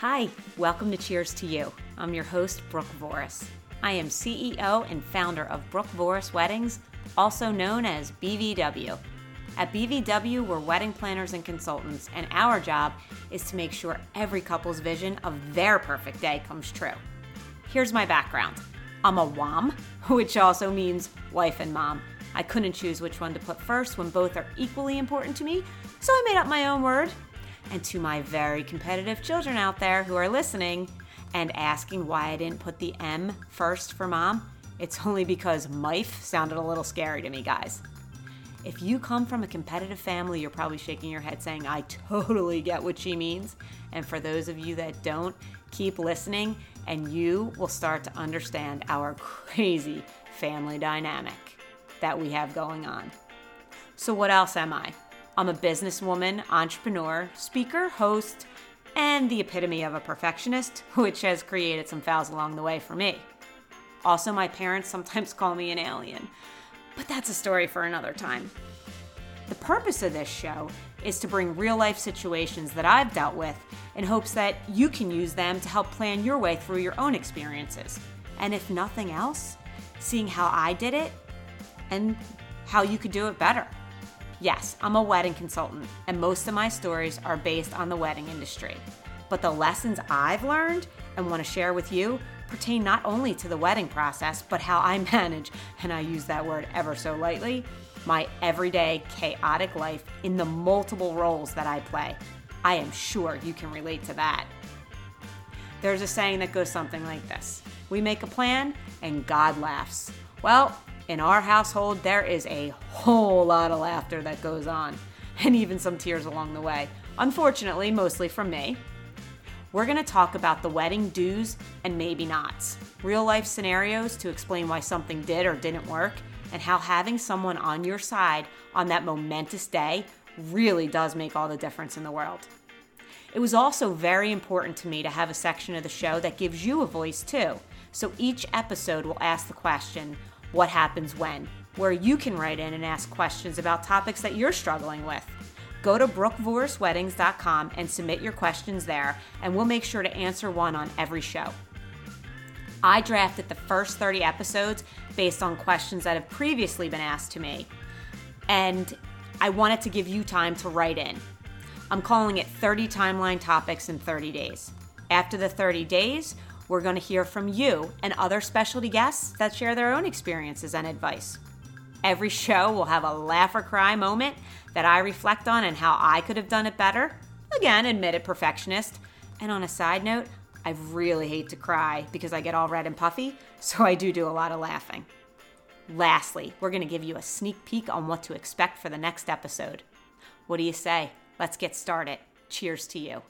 Hi, welcome to Cheers to You. I'm your host, Brooke Voris. I am CEO and founder of Brooke Voris Weddings, also known as BVW. At BVW, we're wedding planners and consultants, and our job is to make sure every couple's vision of their perfect day comes true. Here's my background I'm a WOM, which also means wife and mom. I couldn't choose which one to put first when both are equally important to me, so I made up my own word. And to my very competitive children out there who are listening and asking why I didn't put the M first for mom, it's only because MIFE sounded a little scary to me, guys. If you come from a competitive family, you're probably shaking your head saying, I totally get what she means. And for those of you that don't, keep listening and you will start to understand our crazy family dynamic that we have going on. So, what else am I? I'm a businesswoman, entrepreneur, speaker, host, and the epitome of a perfectionist, which has created some fouls along the way for me. Also, my parents sometimes call me an alien, but that's a story for another time. The purpose of this show is to bring real life situations that I've dealt with in hopes that you can use them to help plan your way through your own experiences. And if nothing else, seeing how I did it and how you could do it better. Yes, I'm a wedding consultant, and most of my stories are based on the wedding industry. But the lessons I've learned and want to share with you pertain not only to the wedding process, but how I manage, and I use that word ever so lightly, my everyday chaotic life in the multiple roles that I play. I am sure you can relate to that. There's a saying that goes something like this We make a plan, and God laughs. Well, in our household, there is a whole lot of laughter that goes on, and even some tears along the way. Unfortunately, mostly from me. We're going to talk about the wedding do's and maybe nots, real life scenarios to explain why something did or didn't work, and how having someone on your side on that momentous day really does make all the difference in the world. It was also very important to me to have a section of the show that gives you a voice too. So each episode will ask the question, what Happens When, where you can write in and ask questions about topics that you're struggling with. Go to brookevorisweddings.com and submit your questions there, and we'll make sure to answer one on every show. I drafted the first 30 episodes based on questions that have previously been asked to me, and I wanted to give you time to write in. I'm calling it 30 timeline topics in 30 days. After the 30 days, we're going to hear from you and other specialty guests that share their own experiences and advice. Every show will have a laugh or cry moment that I reflect on and how I could have done it better. Again, admitted perfectionist. And on a side note, I really hate to cry because I get all red and puffy, so I do do a lot of laughing. Lastly, we're going to give you a sneak peek on what to expect for the next episode. What do you say? Let's get started. Cheers to you.